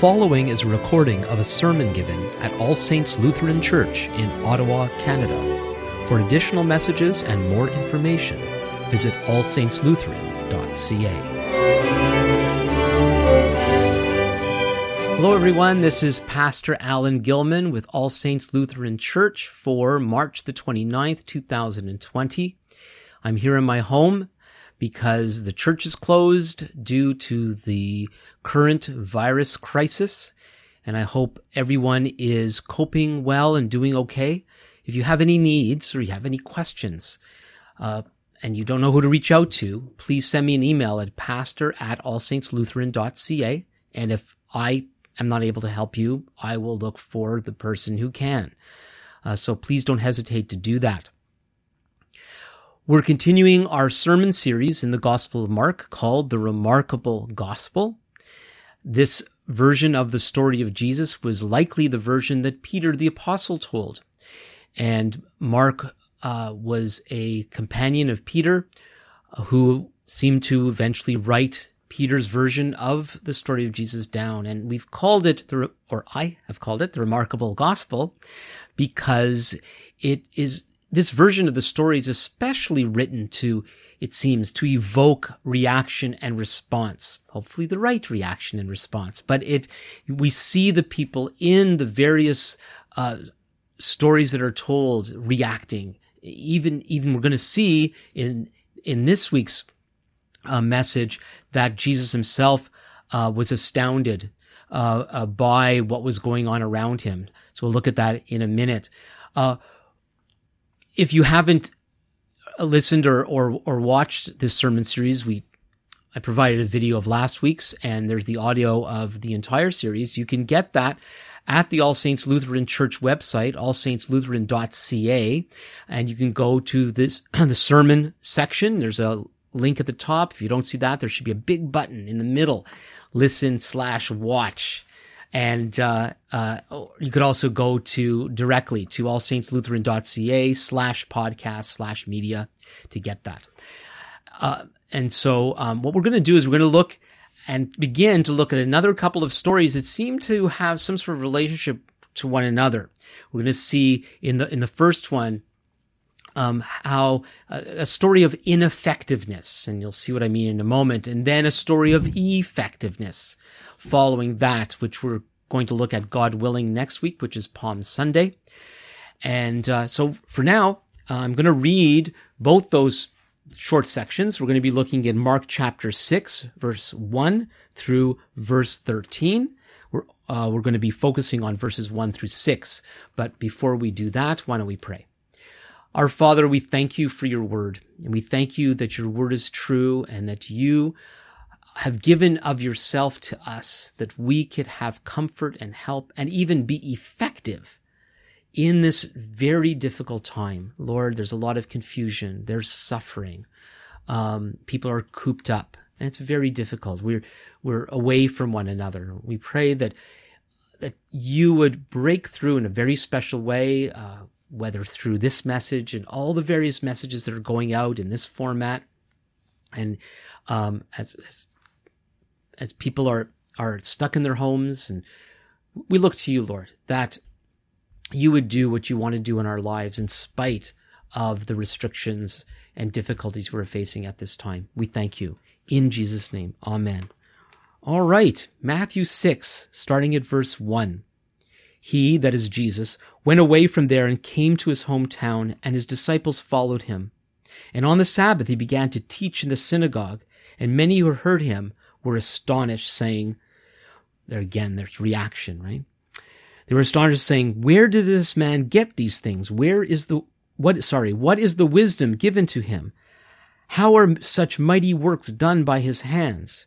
following is a recording of a sermon given at All Saints Lutheran Church in Ottawa, Canada. For additional messages and more information, visit allsaintslutheran.ca. Hello, everyone. This is Pastor Alan Gilman with All Saints Lutheran Church for March the 29th, 2020. I'm here in my home because the church is closed due to the current virus crisis. And I hope everyone is coping well and doing okay. If you have any needs or you have any questions, uh, and you don't know who to reach out to, please send me an email at pastor at allsaintslutheran.ca. And if I am not able to help you, I will look for the person who can. Uh, so please don't hesitate to do that. We're continuing our sermon series in the Gospel of Mark called The Remarkable Gospel. This version of the story of Jesus was likely the version that Peter the Apostle told. And Mark uh, was a companion of Peter uh, who seemed to eventually write Peter's version of the story of Jesus down. And we've called it, the, or I have called it, the Remarkable Gospel because it is this version of the story is especially written to, it seems, to evoke reaction and response. Hopefully the right reaction and response. But it, we see the people in the various, uh, stories that are told reacting. Even, even we're going to see in, in this week's uh, message that Jesus himself, uh, was astounded, uh, uh, by what was going on around him. So we'll look at that in a minute. Uh, if you haven't listened or, or, or watched this sermon series, we, I provided a video of last week's and there's the audio of the entire series. You can get that at the All Saints Lutheran Church website, allsaintslutheran.ca, and you can go to this, the sermon section. There's a link at the top. If you don't see that, there should be a big button in the middle. Listen slash watch. And uh, uh, you could also go to directly to allsaintslutheran.ca slash podcast slash media to get that. Uh, and so um, what we're going to do is we're going to look and begin to look at another couple of stories that seem to have some sort of relationship to one another. We're going to see in the in the first one um, how uh, a story of ineffectiveness, and you'll see what I mean in a moment, and then a story of effectiveness following that, which we're going to look at, God willing, next week, which is Palm Sunday. And uh, so for now, I'm going to read both those short sections. We're going to be looking at Mark chapter 6, verse 1 through verse 13. We're, uh, we're going to be focusing on verses 1 through 6. But before we do that, why don't we pray? Our Father, we thank you for your word, and we thank you that your word is true and that you have given of yourself to us that we could have comfort and help and even be effective in this very difficult time. Lord, there's a lot of confusion. There's suffering. Um, people are cooped up and it's very difficult. We're, we're away from one another. We pray that, that you would break through in a very special way, uh, whether through this message and all the various messages that are going out in this format. And, um, as, as as people are are stuck in their homes and we look to you lord that you would do what you want to do in our lives in spite of the restrictions and difficulties we're facing at this time. We thank you. In jesus name amen. All right. Matthew 6 starting at verse 1 he that is jesus went away from there and came to his hometown and his disciples followed him and on the sabbath he began to teach in the synagogue and many who heard him were astonished, saying, there again, there's reaction, right? They were astonished, saying, Where did this man get these things? Where is the, what, sorry, what is the wisdom given to him? How are such mighty works done by his hands?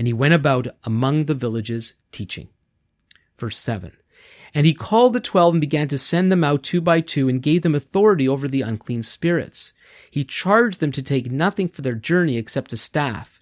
And he went about among the villages teaching. Verse 7. And he called the twelve and began to send them out two by two and gave them authority over the unclean spirits. He charged them to take nothing for their journey except a staff,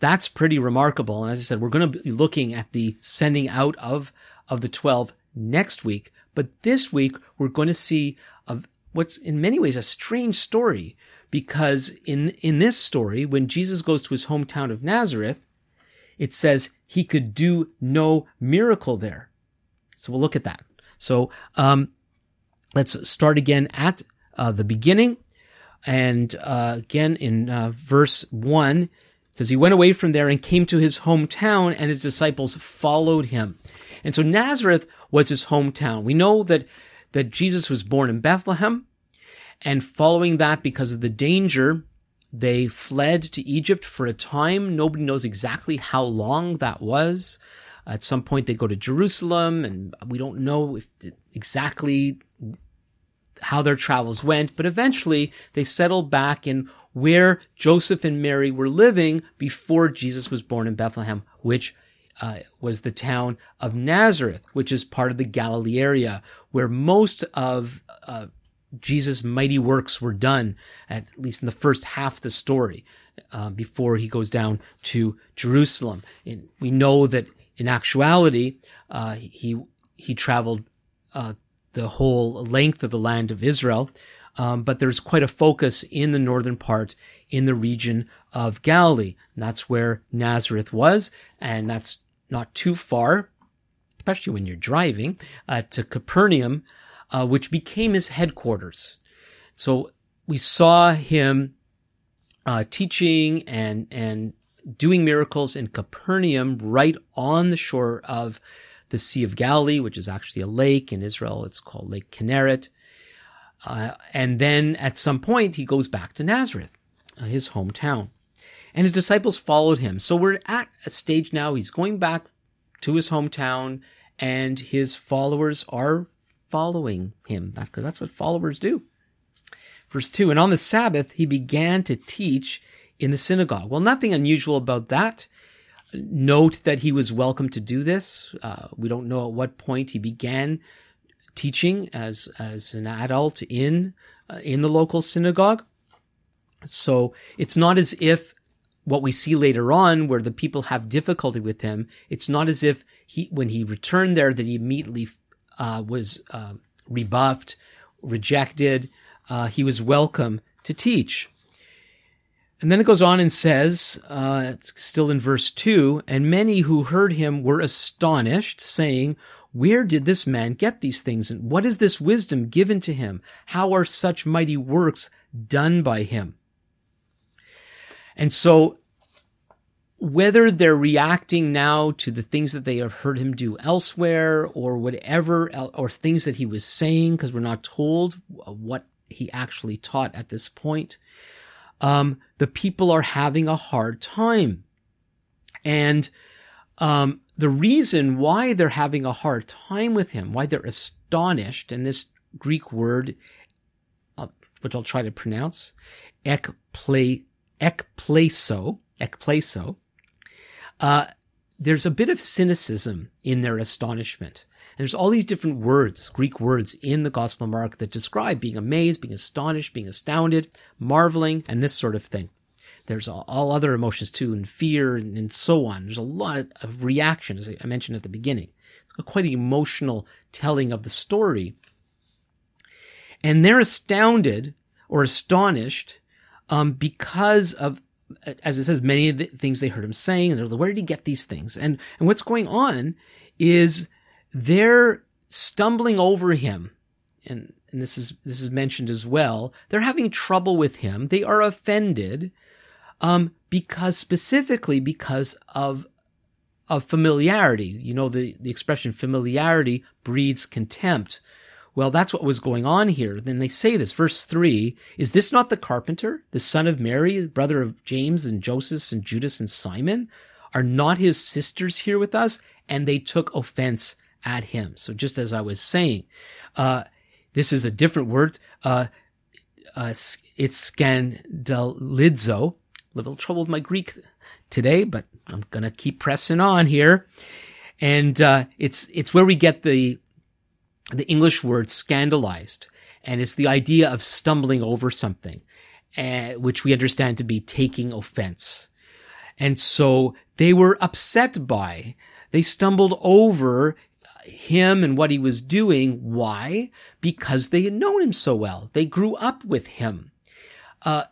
that's pretty remarkable. And as I said, we're going to be looking at the sending out of, of the 12 next week. But this week, we're going to see of what's in many ways a strange story because in, in this story, when Jesus goes to his hometown of Nazareth, it says he could do no miracle there. So we'll look at that. So, um, let's start again at uh, the beginning. And uh, again, in uh, verse 1, says he went away from there and came to his hometown and his disciples followed him. And so Nazareth was his hometown. We know that, that Jesus was born in Bethlehem and following that because of the danger, they fled to Egypt for a time. Nobody knows exactly how long that was. At some point they go to Jerusalem and we don't know if exactly how their travels went, but eventually they settled back in where Joseph and Mary were living before Jesus was born in Bethlehem, which uh, was the town of Nazareth, which is part of the Galilee area, where most of uh, Jesus' mighty works were done, at least in the first half of the story, uh, before he goes down to Jerusalem. And we know that in actuality, uh, he he traveled uh, the whole length of the land of Israel, um, but there's quite a focus in the northern part in the region of Galilee. And that's where Nazareth was, and that's not too far, especially when you're driving, uh, to Capernaum, uh, which became his headquarters. So we saw him uh, teaching and and doing miracles in Capernaum, right on the shore of the Sea of Galilee, which is actually a lake in Israel. It's called Lake Kinneret. Uh, and then at some point, he goes back to Nazareth, uh, his hometown. And his disciples followed him. So we're at a stage now, he's going back to his hometown, and his followers are following him. That's because that's what followers do. Verse 2 And on the Sabbath, he began to teach in the synagogue. Well, nothing unusual about that. Note that he was welcome to do this. Uh, we don't know at what point he began teaching as as an adult in uh, in the local synagogue. So it's not as if what we see later on where the people have difficulty with him, it's not as if he when he returned there that he immediately uh, was uh, rebuffed, rejected. Uh, he was welcome to teach. And then it goes on and says, uh, still in verse 2, and many who heard him were astonished, saying, where did this man get these things? And what is this wisdom given to him? How are such mighty works done by him? And so, whether they're reacting now to the things that they have heard him do elsewhere or whatever, or things that he was saying, because we're not told what he actually taught at this point, um, the people are having a hard time. And um, the reason why they're having a hard time with him, why they're astonished, and this Greek word, uh, which I'll try to pronounce, ekple, ekpleso, ekpleso, uh, there's a bit of cynicism in their astonishment. And there's all these different words, Greek words in the Gospel of Mark that describe being amazed, being astonished, being astounded, marveling, and this sort of thing. There's all, all other emotions too, and fear and, and, so on. There's a lot of reaction, as I mentioned at the beginning. It's quite an emotional telling of the story. And they're astounded or astonished um, because of, as it says, many of the things they heard him saying. And they're like, where did he get these things? And, and what's going on is they're stumbling over him. And, and this is, this is mentioned as well. They're having trouble with him. They are offended um, because specifically because of of familiarity. You know, the, the expression familiarity breeds contempt. Well, that's what was going on here. Then they say this, verse three, is this not the carpenter, the son of Mary, brother of James and Joseph and Judas and Simon? Are not his sisters here with us? And they took offense at him. So just as I was saying, uh, this is a different word. Uh, uh, it's scandalizo. A little trouble with my Greek today, but I'm gonna keep pressing on here. And uh, it's it's where we get the the English word scandalized, and it's the idea of stumbling over something, uh, which we understand to be taking offense. And so they were upset by. They stumbled over him and what he was doing. Why? Because they had known him so well. They grew up with him. Uh,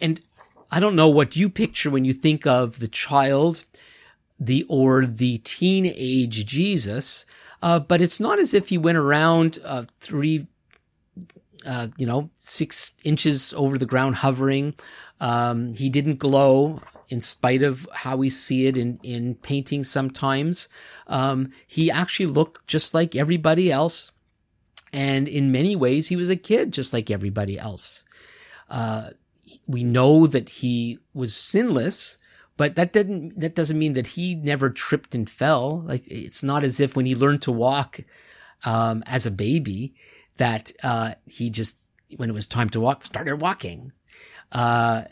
and I don't know what you picture when you think of the child, the, or the teenage Jesus. Uh, but it's not as if he went around, uh, three, uh, you know, six inches over the ground hovering. Um, he didn't glow in spite of how we see it in, in painting sometimes. Um, he actually looked just like everybody else. And in many ways, he was a kid just like everybody else. Uh, we know that he was sinless, but that didn't, that doesn't mean that he never tripped and fell. Like it's not as if when he learned to walk, um, as a baby that, uh, he just, when it was time to walk, started walking. Uh,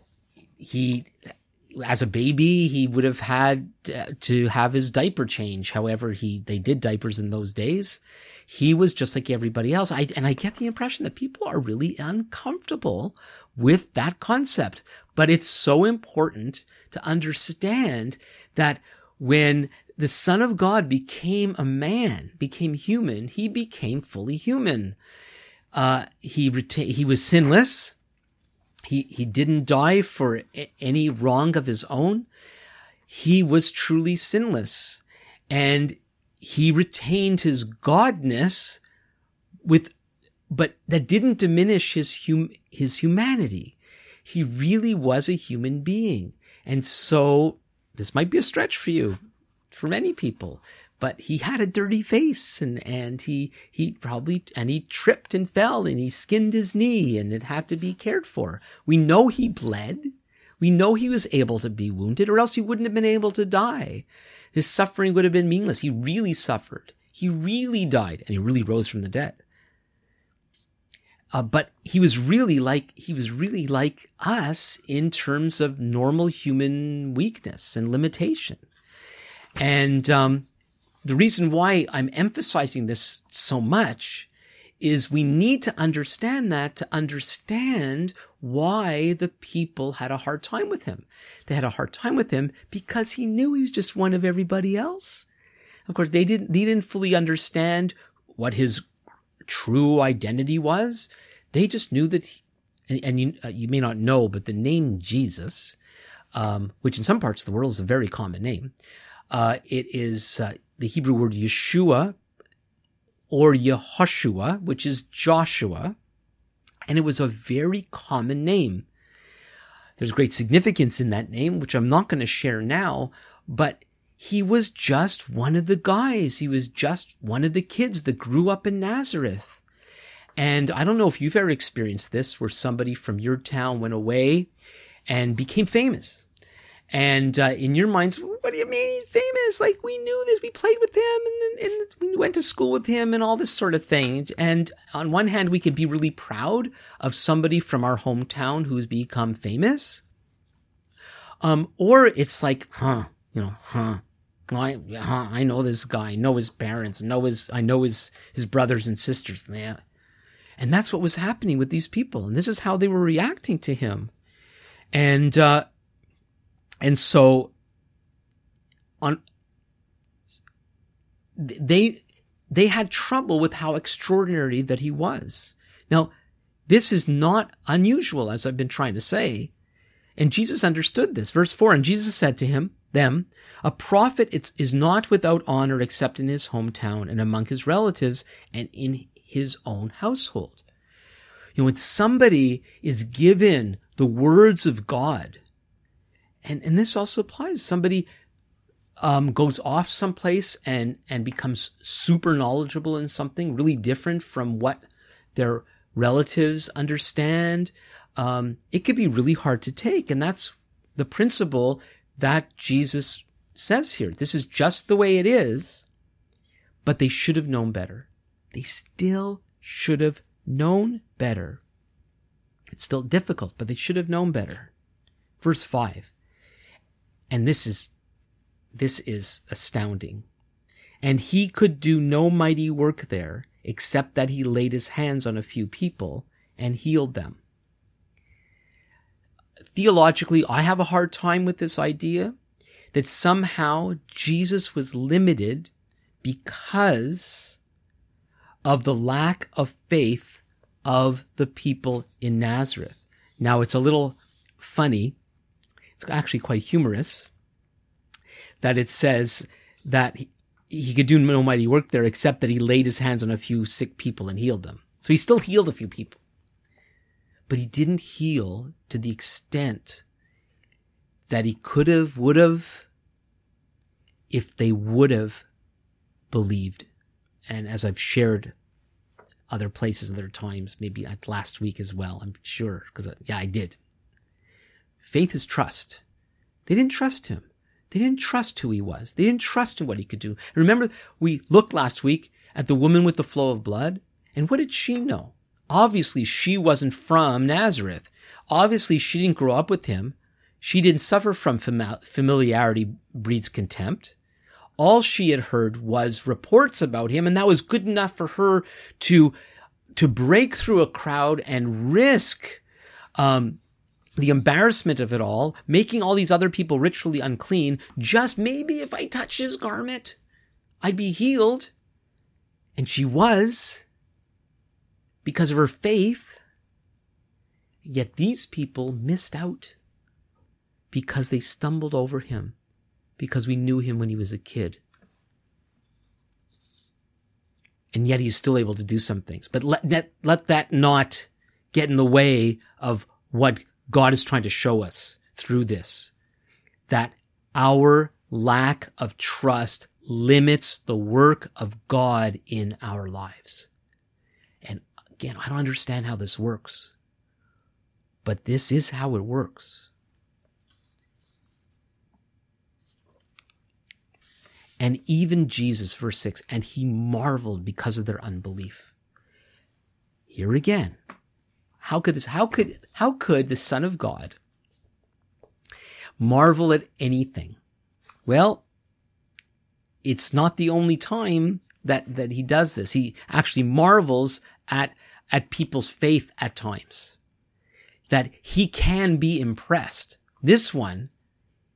he as a baby, he would have had to have his diaper change. However, he, they did diapers in those days. He was just like everybody else. I, and I get the impression that people are really uncomfortable with that concept. But it's so important to understand that when the son of God became a man, became human, he became fully human. Uh, he reta- he was sinless. He, he didn't die for any wrong of his own. He was truly sinless and he retained his godness with, but that didn't diminish his hum, his humanity. He really was a human being. And so this might be a stretch for you, for many people, but he had a dirty face and, and he, he probably, and he tripped and fell and he skinned his knee and it had to be cared for. We know he bled. We know he was able to be wounded or else he wouldn't have been able to die. His suffering would have been meaningless. He really suffered. He really died and he really rose from the dead. Uh, but he was really like, he was really like us in terms of normal human weakness and limitation. And, um, the reason why I'm emphasizing this so much is we need to understand that to understand why the people had a hard time with him. They had a hard time with him because he knew he was just one of everybody else. Of course, they didn't, they didn't fully understand what his true identity was. They just knew that, he, and, and, you, uh, you may not know, but the name Jesus, um, which in some parts of the world is a very common name, uh, it is, uh, the Hebrew word Yeshua or Yehoshua, which is Joshua, and it was a very common name. There's great significance in that name, which I'm not going to share now, but he was just one of the guys. He was just one of the kids that grew up in Nazareth. And I don't know if you've ever experienced this where somebody from your town went away and became famous. And uh, in your minds, what do you mean famous? Like we knew this, we played with him, and, and we went to school with him, and all this sort of thing. And on one hand, we could be really proud of somebody from our hometown who's become famous. Um, or it's like, huh, you know, huh. I, huh, I know this guy. I know his parents. I know his, I know his, his brothers and sisters. Yeah. And that's what was happening with these people. And this is how they were reacting to him. And, uh, and so on they they had trouble with how extraordinary that he was. Now, this is not unusual as I've been trying to say. And Jesus understood this. Verse 4, and Jesus said to him, them, a prophet is not without honor except in his hometown and among his relatives and in his own household. You know, when somebody is given the words of God, and, and this also applies. Somebody um, goes off someplace and and becomes super knowledgeable in something really different from what their relatives understand, um, it could be really hard to take, and that's the principle that Jesus says here. This is just the way it is, but they should have known better. They still should have known better. It's still difficult, but they should have known better. Verse 5. And this is this is astounding. And he could do no mighty work there, except that he laid his hands on a few people and healed them. Theologically, I have a hard time with this idea that somehow Jesus was limited because of the lack of faith of the people in Nazareth. Now, it's a little funny. It's actually quite humorous that it says that he, he could do no mighty work there except that he laid his hands on a few sick people and healed them. So he still healed a few people. But he didn't heal to the extent that he could have, would have, if they would have believed. And as I've shared other places, other times, maybe at last week as well, I'm sure, because uh, yeah, I did. Faith is trust. They didn't trust him. They didn't trust who he was. They didn't trust in what he could do. And Remember, we looked last week at the woman with the flow of blood, and what did she know? Obviously, she wasn't from Nazareth. Obviously, she didn't grow up with him. She didn't suffer from fam- familiarity breeds contempt. All she had heard was reports about him, and that was good enough for her to to break through a crowd and risk um, the embarrassment of it all, making all these other people ritually unclean, just maybe if I touch his garment, I'd be healed. And she was because of her faith. Yet these people missed out because they stumbled over him, because we knew him when he was a kid. And yet he's still able to do some things. But let, let, let that not get in the way of what God is trying to show us through this that our lack of trust limits the work of God in our lives. Again, I don't understand how this works, but this is how it works. And even Jesus, verse 6, and he marveled because of their unbelief. Here again, how could this, how could, how could the Son of God marvel at anything? Well, it's not the only time that, that he does this. He actually marvels at, at people's faith at times. That he can be impressed. This one,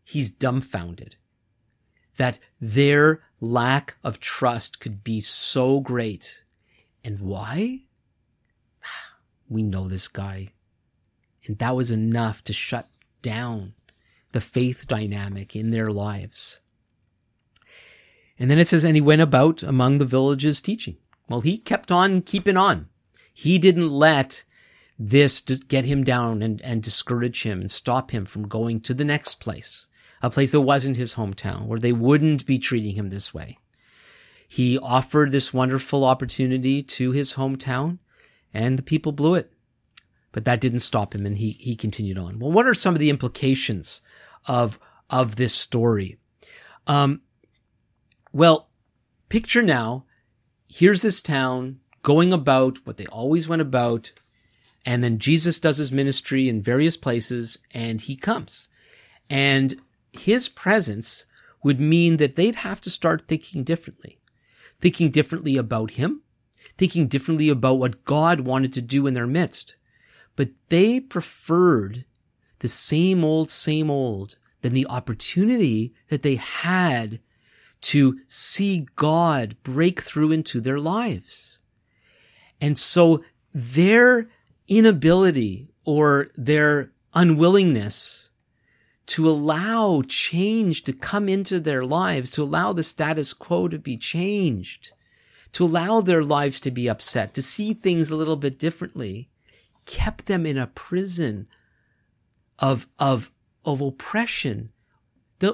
he's dumbfounded. That their lack of trust could be so great. And why? we know this guy. And that was enough to shut down the faith dynamic in their lives. And then it says, and he went about among the villages teaching. Well, he kept on keeping on. He didn't let this get him down and, and discourage him and stop him from going to the next place, a place that wasn't his hometown, where they wouldn't be treating him this way. He offered this wonderful opportunity to his hometown and the people blew it. But that didn't stop him and he, he continued on. Well, what are some of the implications of, of this story? Um, well, picture now, here's this town going about what they always went about. And then Jesus does his ministry in various places and he comes. And his presence would mean that they'd have to start thinking differently, thinking differently about him, thinking differently about what God wanted to do in their midst. But they preferred the same old, same old than the opportunity that they had to see God break through into their lives. And so their inability or their unwillingness to allow change to come into their lives, to allow the status quo to be changed, to allow their lives to be upset, to see things a little bit differently, kept them in a prison of, of, of oppression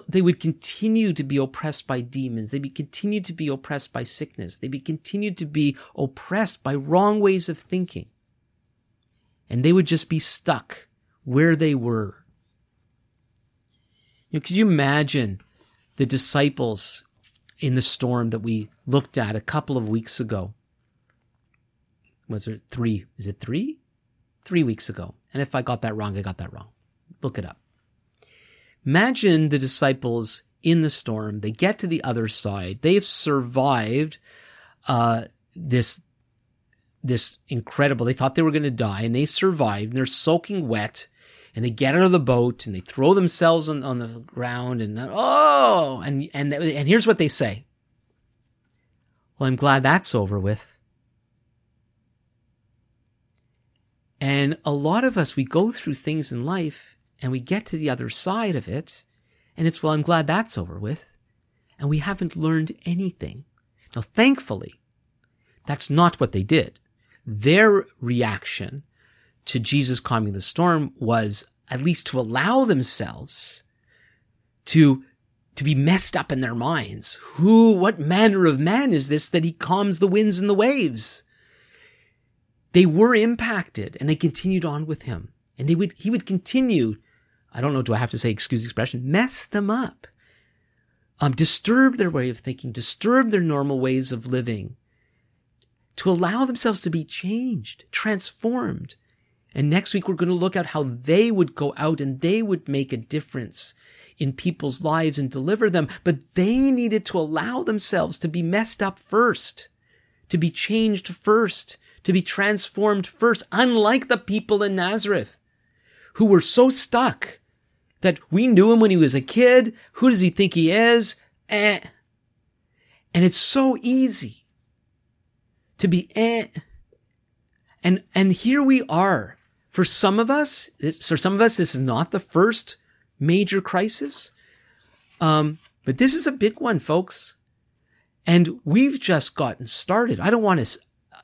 they would continue to be oppressed by demons. They'd be continue to be oppressed by sickness. They'd be continue to be oppressed by wrong ways of thinking. And they would just be stuck where they were. You know, could you imagine the disciples in the storm that we looked at a couple of weeks ago? Was it three? Is it three? Three weeks ago. And if I got that wrong, I got that wrong. Look it up. Imagine the disciples in the storm. They get to the other side. They have survived uh, this this incredible. They thought they were going to die, and they survived. And they're soaking wet, and they get out of the boat and they throw themselves on, on the ground, and oh, and and and here's what they say. Well, I'm glad that's over with. And a lot of us, we go through things in life and we get to the other side of it, and it's, well, I'm glad that's over with. And we haven't learned anything. Now, thankfully, that's not what they did. Their reaction to Jesus calming the storm was at least to allow themselves to to be messed up in their minds. Who, what manner of man is this that he calms the winds and the waves? They were impacted and they continued on with him. And they would, he would continue I don't know, do I have to say, excuse expression, mess them up, um, disturb their way of thinking, disturb their normal ways of living, to allow themselves to be changed, transformed. And next week, we're going to look at how they would go out and they would make a difference in people's lives and deliver them. But they needed to allow themselves to be messed up first, to be changed first, to be transformed first, unlike the people in Nazareth who were so stuck that we knew him when he was a kid. Who does he think he is? Eh. And it's so easy to be eh. And, and here we are. For some of us, for some of us, this is not the first major crisis. Um, but this is a big one, folks. And we've just gotten started. I don't want to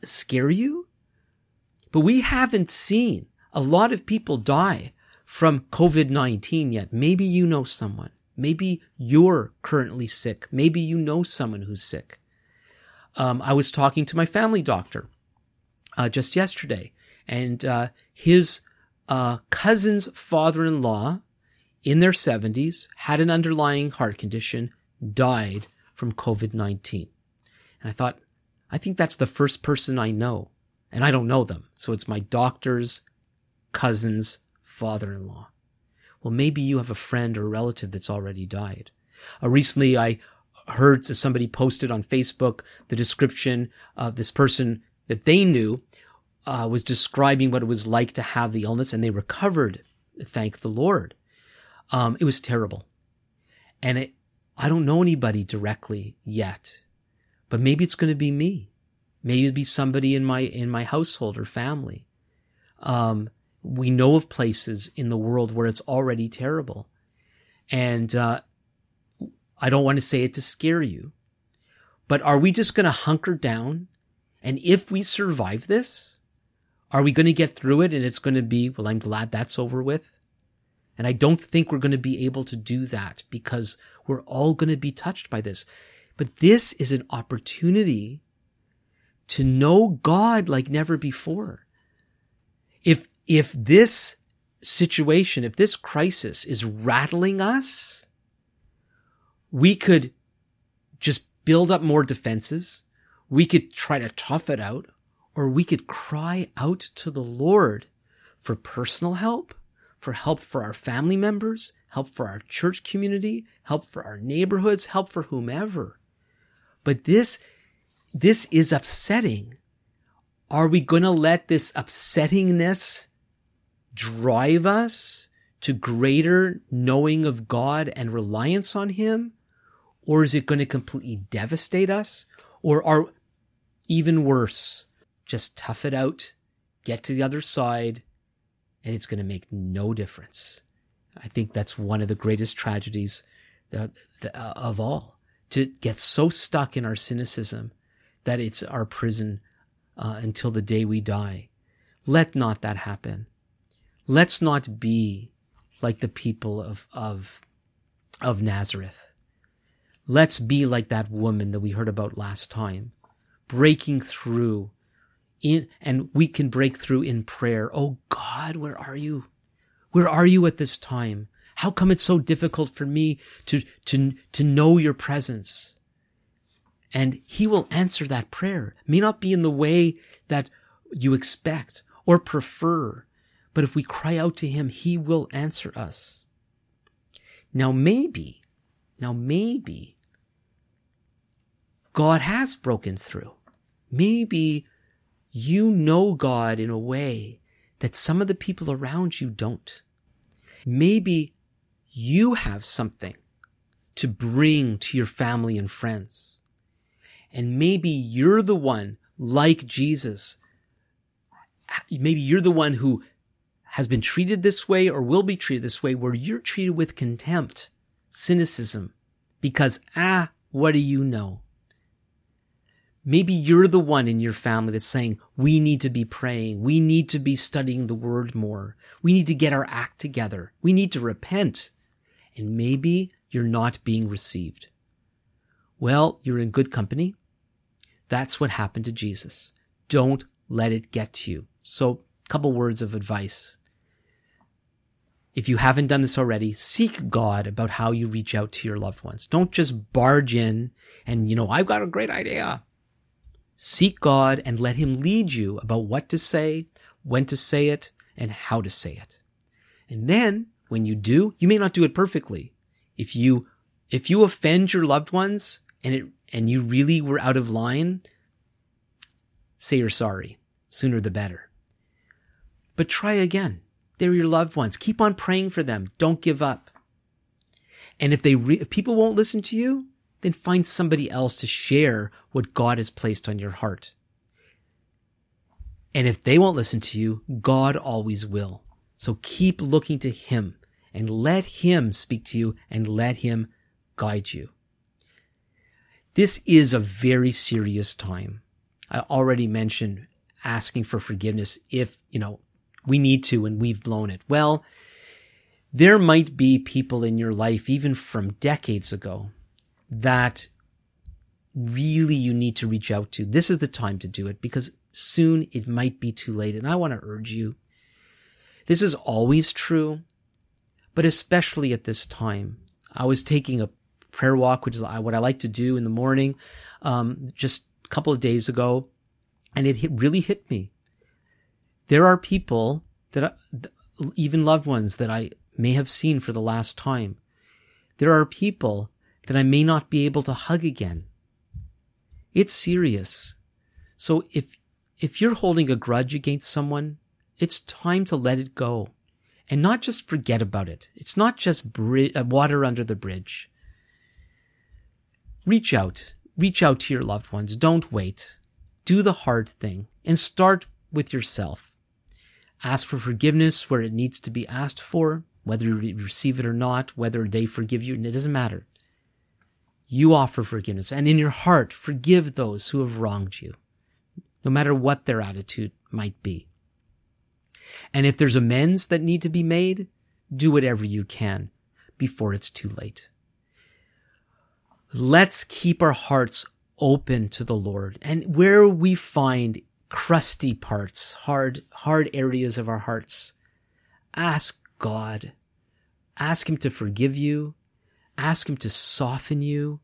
scare you, but we haven't seen a lot of people die from COVID-19 yet. Maybe you know someone. Maybe you're currently sick. Maybe you know someone who's sick. Um, I was talking to my family doctor uh, just yesterday, and uh, his uh, cousin's father-in-law, in their 70s, had an underlying heart condition, died from COVID-19. And I thought, I think that's the first person I know, and I don't know them. So it's my doctor's cousin's father-in-law. Well, maybe you have a friend or relative that's already died. Uh, recently, I heard somebody posted on Facebook the description of this person that they knew uh, was describing what it was like to have the illness, and they recovered. Thank the Lord. Um, it was terrible, and it, I don't know anybody directly yet, but maybe it's going to be me. Maybe it'll be somebody in my in my household or family. Um, we know of places in the world where it's already terrible. And uh, I don't want to say it to scare you, but are we just going to hunker down? And if we survive this, are we going to get through it and it's going to be, well, I'm glad that's over with? And I don't think we're going to be able to do that because we're all going to be touched by this. But this is an opportunity to know God like never before. If if this situation, if this crisis is rattling us, we could just build up more defenses. We could try to tough it out, or we could cry out to the Lord for personal help, for help for our family members, help for our church community, help for our neighborhoods, help for whomever. But this, this is upsetting. Are we going to let this upsettingness drive us to greater knowing of God and reliance on Him? Or is it going to completely devastate us? Or are even worse, just tough it out, get to the other side, and it's going to make no difference. I think that's one of the greatest tragedies uh, of all to get so stuck in our cynicism that it's our prison uh, until the day we die. Let not that happen let's not be like the people of, of of Nazareth. Let's be like that woman that we heard about last time, breaking through in, and we can break through in prayer. Oh God, where are you? Where are you at this time? How come it's so difficult for me to, to, to know your presence? And he will answer that prayer. It may not be in the way that you expect or prefer, but if we cry out to him, he will answer us. Now maybe, now maybe God has broken through. Maybe you know God in a way that some of the people around you don't. Maybe you have something to bring to your family and friends. And maybe you're the one, like Jesus, maybe you're the one who has been treated this way or will be treated this way, where you're treated with contempt, cynicism, because, ah, what do you know? Maybe you're the one in your family that's saying, we need to be praying. We need to be studying the word more. We need to get our act together. We need to repent. And maybe you're not being received. Well, you're in good company. That's what happened to Jesus. Don't let it get to you. So, couple words of advice. If you haven't done this already, seek God about how you reach out to your loved ones. Don't just barge in and, you know, I've got a great idea. Seek God and let Him lead you about what to say, when to say it, and how to say it. And then, when you do, you may not do it perfectly. If you, if you offend your loved ones and it, and you really were out of line, say you're sorry. Sooner the better. But try again. They're your loved ones. Keep on praying for them. Don't give up. And if they, re- if people won't listen to you, then find somebody else to share what God has placed on your heart. And if they won't listen to you, God always will. So keep looking to Him and let Him speak to you and let Him guide you. This is a very serious time. I already mentioned asking for forgiveness if, you know, we need to and we've blown it. Well, there might be people in your life, even from decades ago, that really you need to reach out to. This is the time to do it because soon it might be too late. And I want to urge you. This is always true, but especially at this time. I was taking a prayer walk, which is what I like to do in the morning, um, just a couple of days ago, and it hit, really hit me. There are people that, even loved ones that I may have seen for the last time. There are people that I may not be able to hug again. It's serious. So if, if you're holding a grudge against someone, it's time to let it go and not just forget about it. It's not just uh, water under the bridge. Reach out. Reach out to your loved ones. Don't wait. Do the hard thing and start with yourself. Ask for forgiveness where it needs to be asked for, whether you receive it or not, whether they forgive you, and it doesn't matter you offer forgiveness. And in your heart, forgive those who have wronged you, no matter what their attitude might be. And if there's amends that need to be made, do whatever you can before it's too late. Let's keep our hearts open to the Lord. And where we find crusty parts, hard, hard areas of our hearts, ask God. Ask Him to forgive you Ask Him to soften you.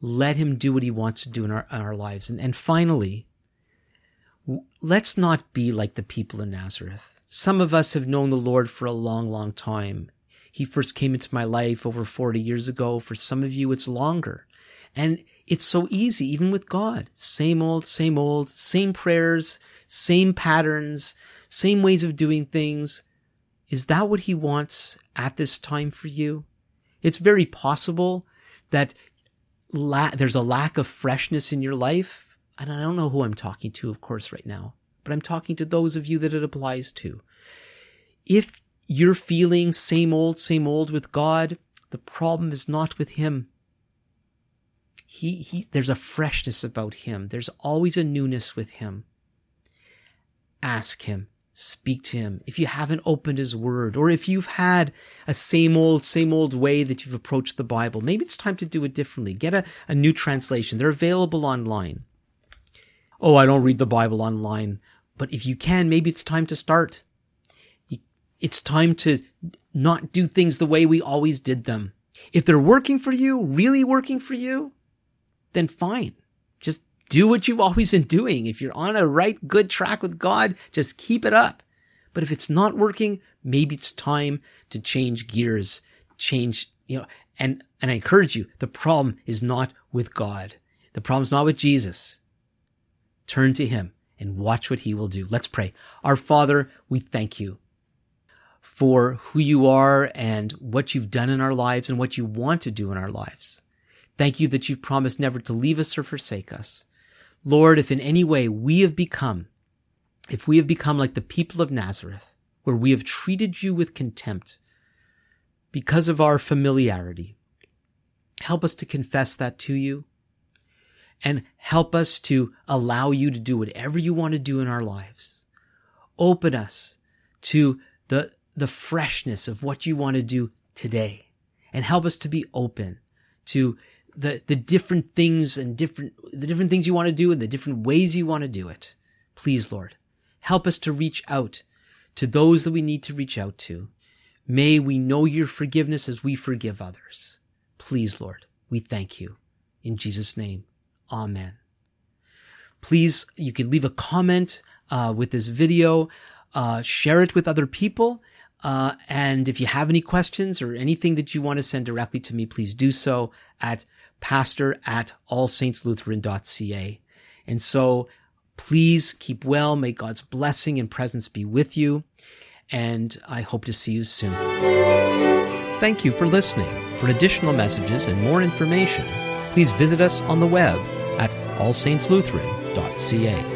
Let Him do what He wants to do in our, in our lives. And, and finally, let's not be like the people in Nazareth. Some of us have known the Lord for a long, long time. He first came into my life over 40 years ago. For some of you, it's longer. And it's so easy, even with God. Same old, same old, same prayers, same patterns, same ways of doing things. Is that what He wants at this time for you? It's very possible that la- there's a lack of freshness in your life. And I don't know who I'm talking to, of course, right now, but I'm talking to those of you that it applies to. If you're feeling same old, same old with God, the problem is not with Him. He, he, there's a freshness about Him. There's always a newness with Him. Ask Him. speak to him. If you haven't opened his word, or if you've had a same old, same old way that you've approached the Bible, maybe it's time to do it differently. Get a, a new translation. They're available online. Oh, I don't read the Bible online. But if you can, maybe it's time to start. It's time to not do things the way we always did them. If they're working for you, really working for you, then fine. Just do what you've always been doing. If you're on a right, good track with God, just keep it up. But if it's not working, maybe it's time to change gears, change, you know, and, and I encourage you, the problem is not with God. The problem's not with Jesus. Turn to Him and watch what He will do. Let's pray. Our Father, we thank you for who you are and what you've done in our lives and what you want to do in our lives. Thank you that you've promised never to leave us or forsake us. Lord, if in any way we have become, if we have become like the people of Nazareth, where we have treated you with contempt because of our familiarity, help us to confess that to you and help us to allow you to do whatever you want to do in our lives. Open us to the, the freshness of what you want to do today and help us to be open to the, the different things and different, the different things you want to do and the different ways you want to do it. Please, Lord, help us to reach out to those that we need to reach out to. May we know your forgiveness as we forgive others. Please, Lord, we thank you. In Jesus' name, amen. Please, you can leave a comment uh, with this video, uh, share it with other people. Uh, and if you have any questions or anything that you want to send directly to me, please do so at pastor at allsaintslutheran.ca. And so please keep well. May God's blessing and presence be with you. And I hope to see you soon. Thank you for listening. For additional messages and more information, please visit us on the web at allsaintslutheran.ca.